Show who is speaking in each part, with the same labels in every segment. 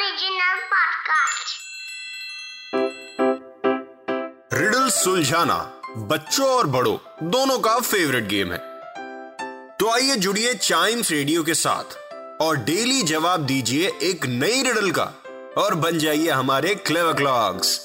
Speaker 1: Original podcast.
Speaker 2: Riddle सुलझाना बच्चों और बड़ों दोनों का फेवरेट गेम है। तो आइए जुड़िए चाइम्स रेडियो के साथ और डेली जवाब दीजिए एक नई रिडल का और बन जाइए हमारे क्लेवर क्लॉक्स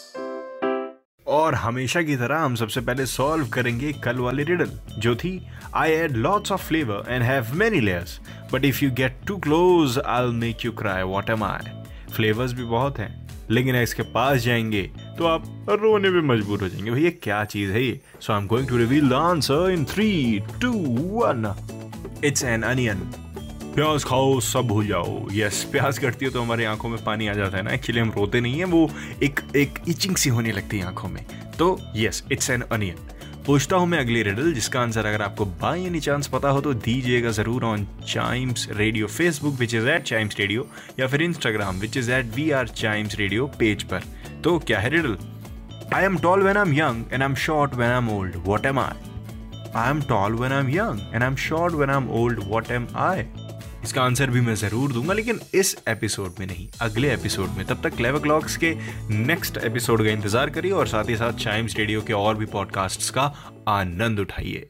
Speaker 3: और हमेशा की तरह हम सबसे पहले सॉल्व करेंगे कल वाली रिडल जो थी I add lots of flavour and have many layers but if you get too close I make you cry what am I flavours भी बहुत हैं, लेकिन इसके पास जाएँगे तो आप रोने पे मजबूर हो जाएँगे। भैया, क्या चीज़ है ये? So I am going to reveal the answer in three two one it's an onion प्याज खाओ, सब हो जाओ। यस प्याज कटती है तो हमारी आँखों में पानी आ जाता है ना। एक्चुअली हम रोते नहीं है, वो एक एक इचिंग सी होने लगती है आँखों में। तो यस इट्स एन अनियन पूछता हूँ मैं अगली रिडल जिसका आंसर अगर आपको बाई एनी चांस पता हो तो दीजिएगा ज़रूर on Chimes Radio Facebook which is at Chimes Radio या फिर Instagram which is at we are Chimes Radio page पर। तो क्या है riddle I am tall when I am young and I am short when I am old what am I I am tall when I am young and I am short when I am old what am I इसका answer भी मैं ज़रूर दूँगा, लेकिन इस episode में नहीं, अगले एपिसोड में। तब तक क्लेवर क्लॉक्स के नेक्स्ट एपिसोड का इंतज़ार करिए और साथ ही साथ चाइम्स रेडियो के और भी पॉडकास्ट का आनंद उठाइए।